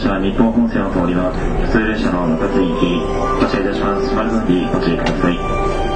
車は日本本線を通ります。普通列車の中津行き発車いたします。島津にご注意ください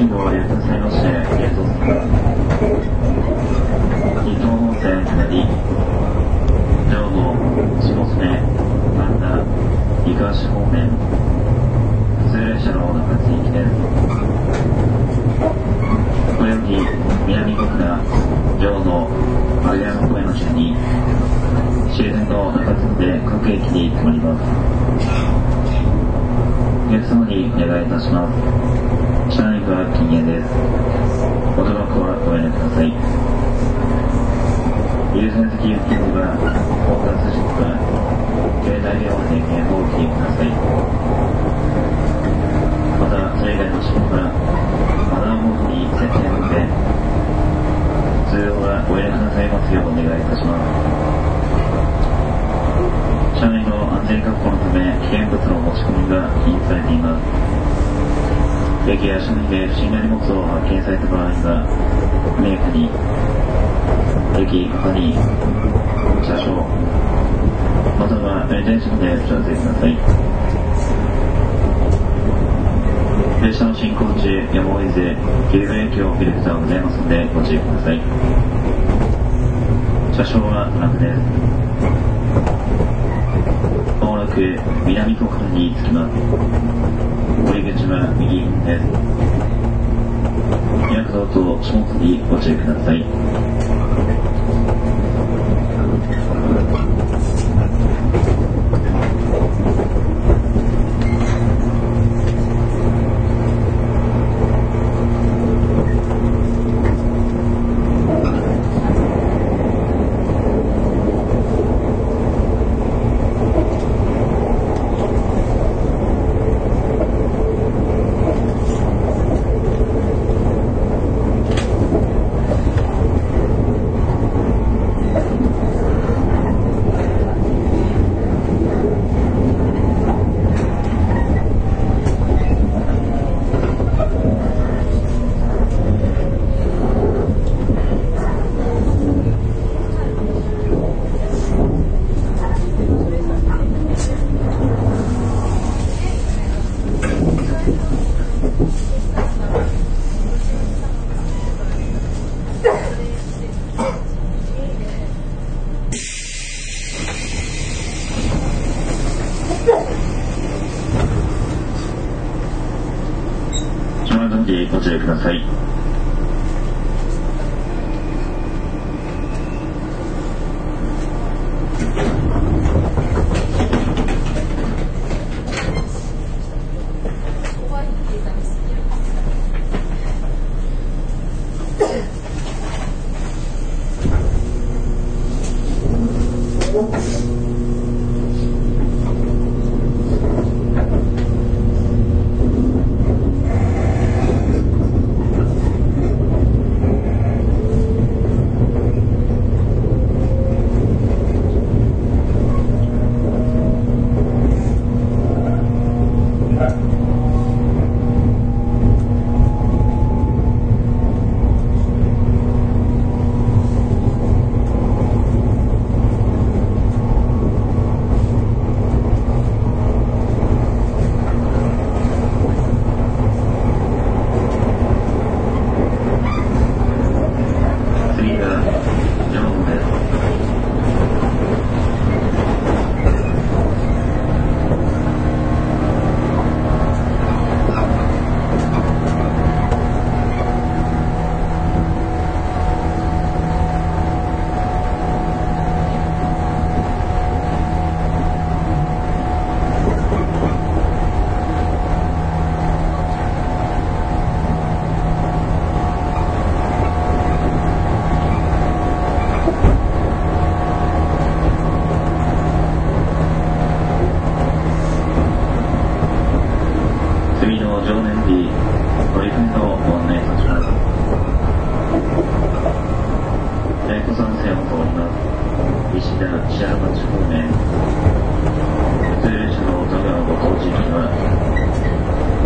信号をやってくださいましてありがとうございます日東本線下り上野下曽根神田井川市方面普通列車の中津行きですこれより南小倉上野丸山公園の下に終電の中津で各駅に停まります。お客様にお願いいたします。車内は禁煙です。おタバコはご遠慮ください。優先席付近には、交通時刻は、携帯電話で警報をお聞きください。また、それ以外の仕事は、マナーモードに設定ので、通用はご遠慮くださいますようお願いいたします。車内の安全確保のため、危険物の持ち込みが禁止されています。駅や車内で不審な荷物を発見された場合は、速やかに、駅、係、車掌、または運転手までお知らせください。列車の進行中、やむを得ず、急ブレーキを見ることはございますので、ご注意ください。車掌はトラックです。まもなく南国分に着きます。降り口は右です。脈動と下にご注意ください。島の時ご注意ください。次がジョンです。次の常年日、取り組みのご案内いたします。大子山線を通ります。石田千原町方面、普通列車の田川ご当地駅は、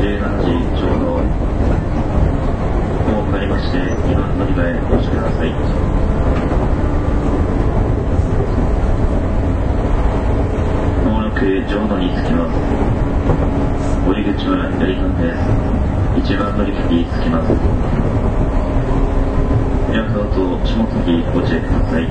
17時ちょうど、をかかりまして、2番乗り場へお越しください。まもなく浄土に着きます。降り口は左側です。一番乗り場に着きます。脈動と下次ご注意ください。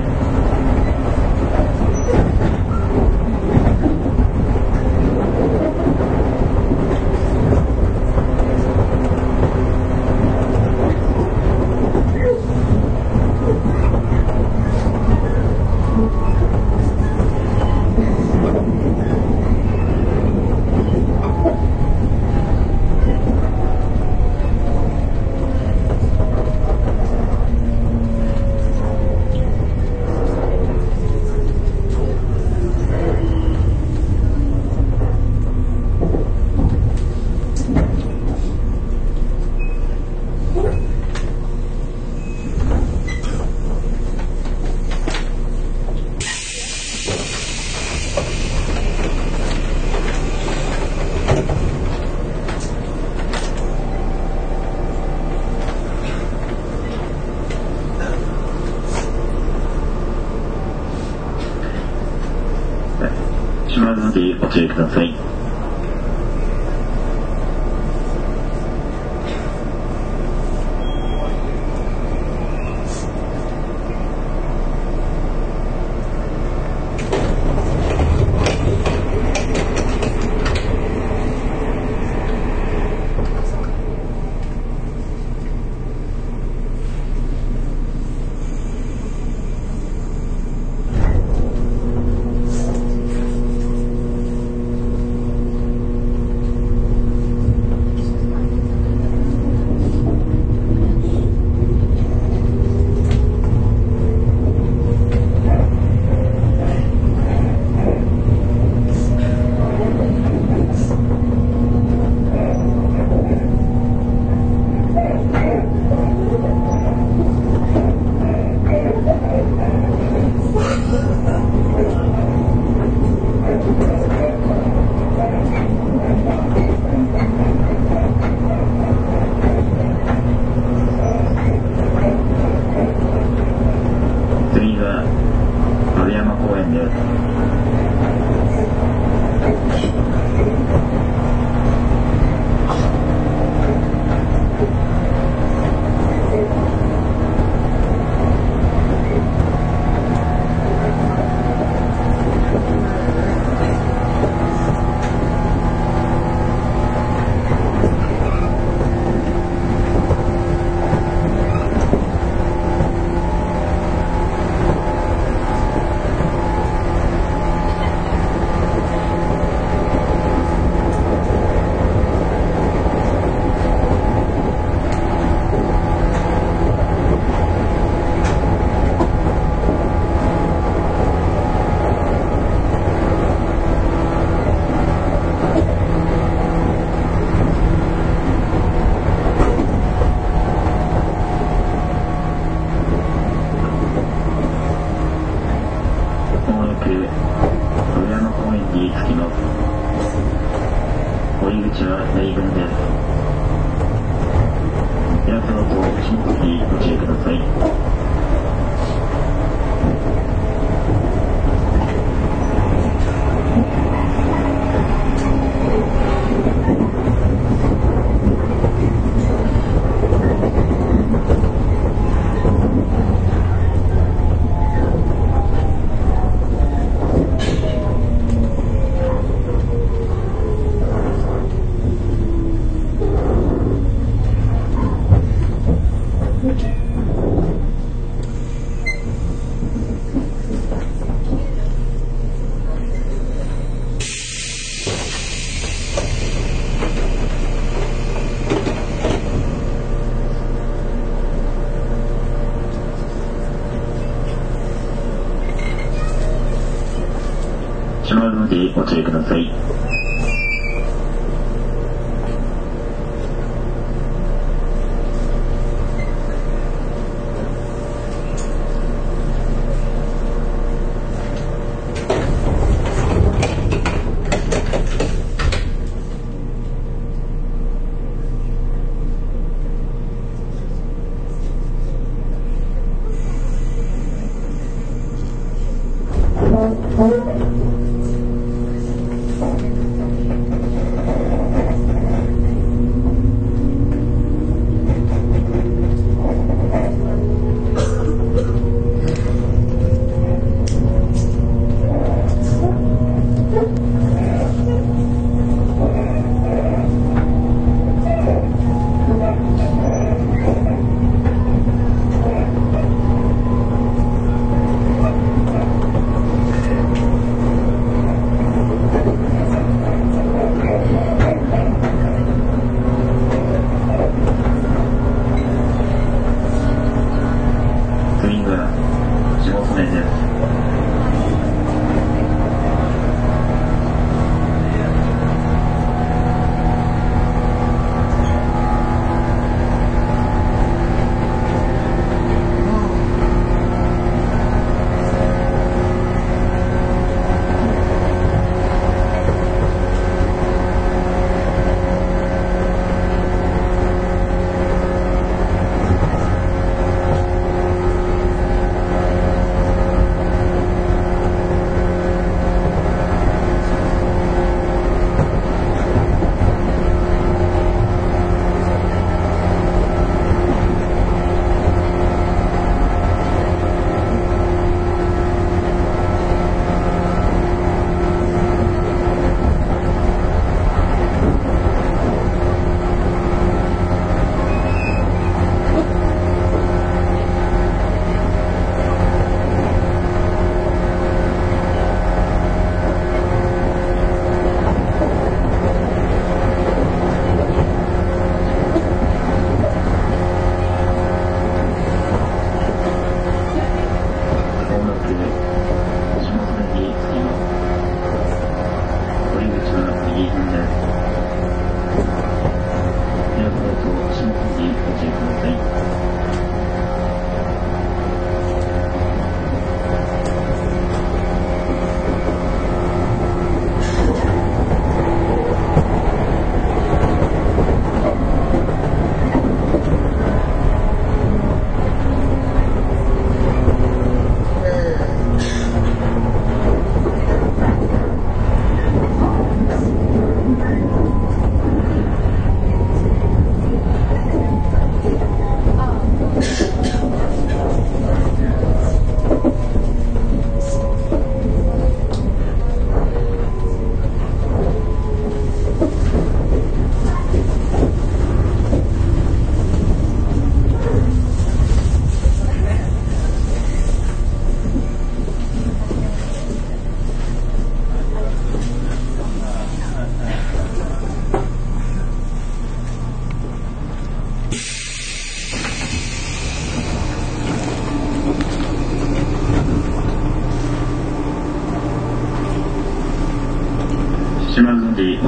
島津でご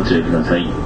ご注意ください。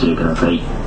注意ください。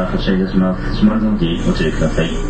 はこちいたします。島根の方にご注意ください。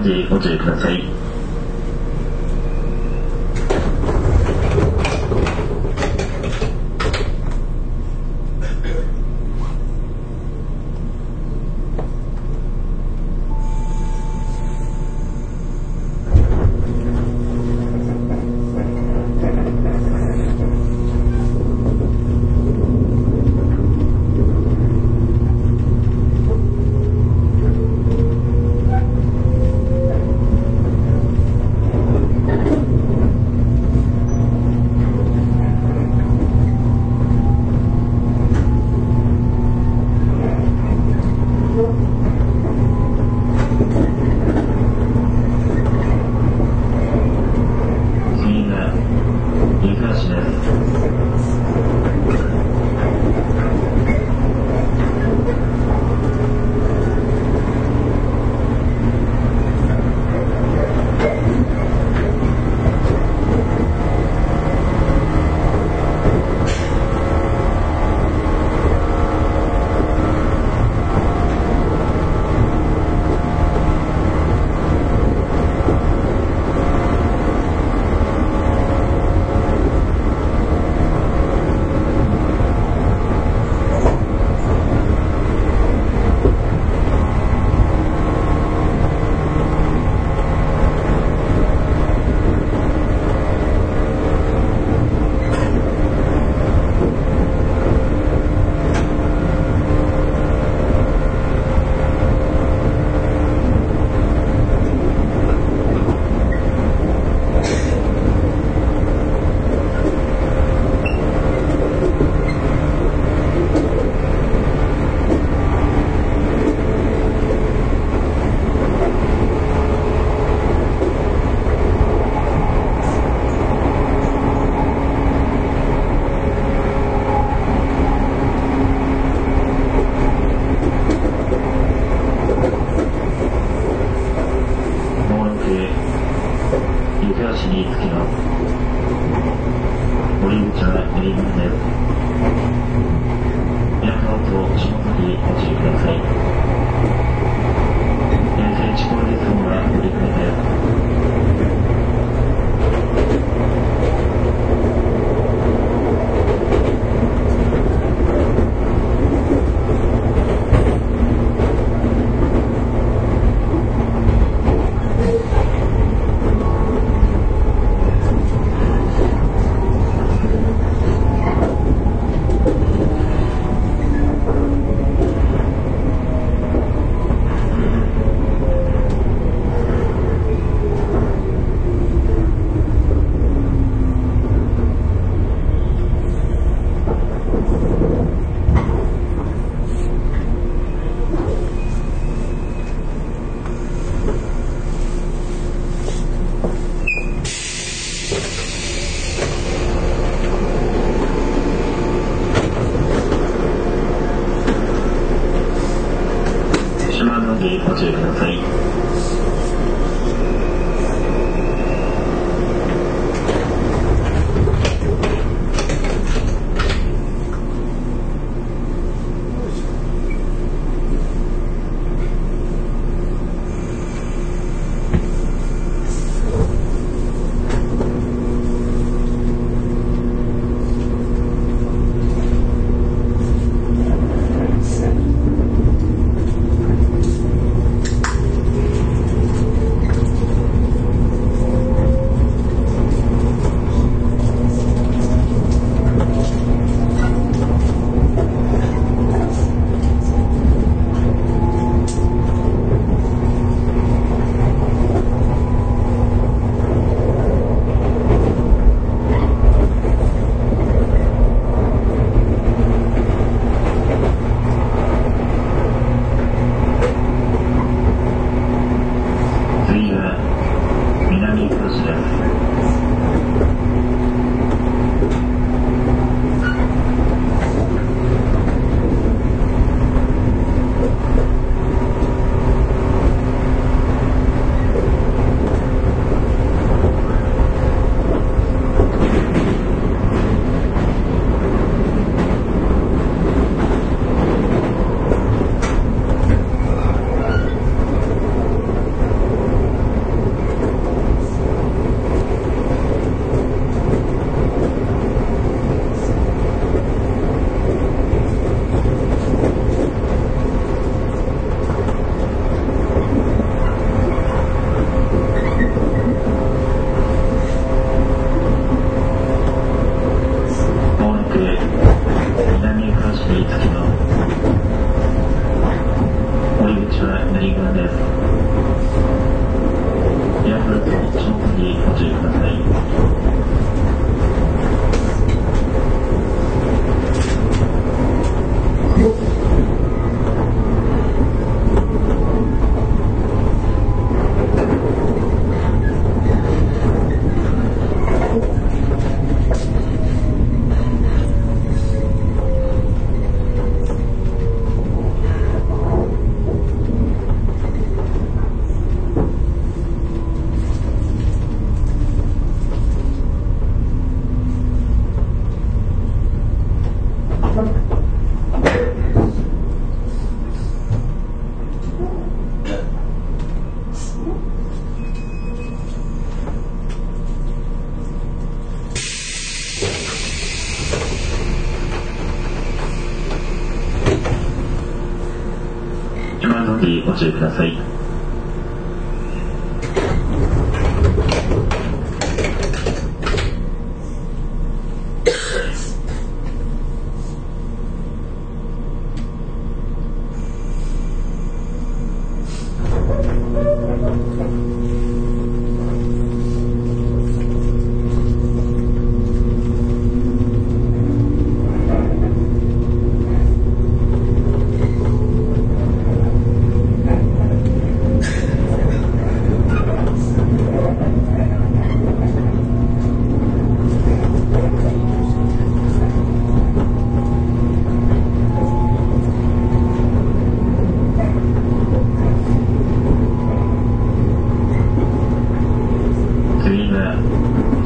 にご注意ください。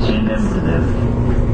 新年ぶです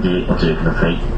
でご注意ください。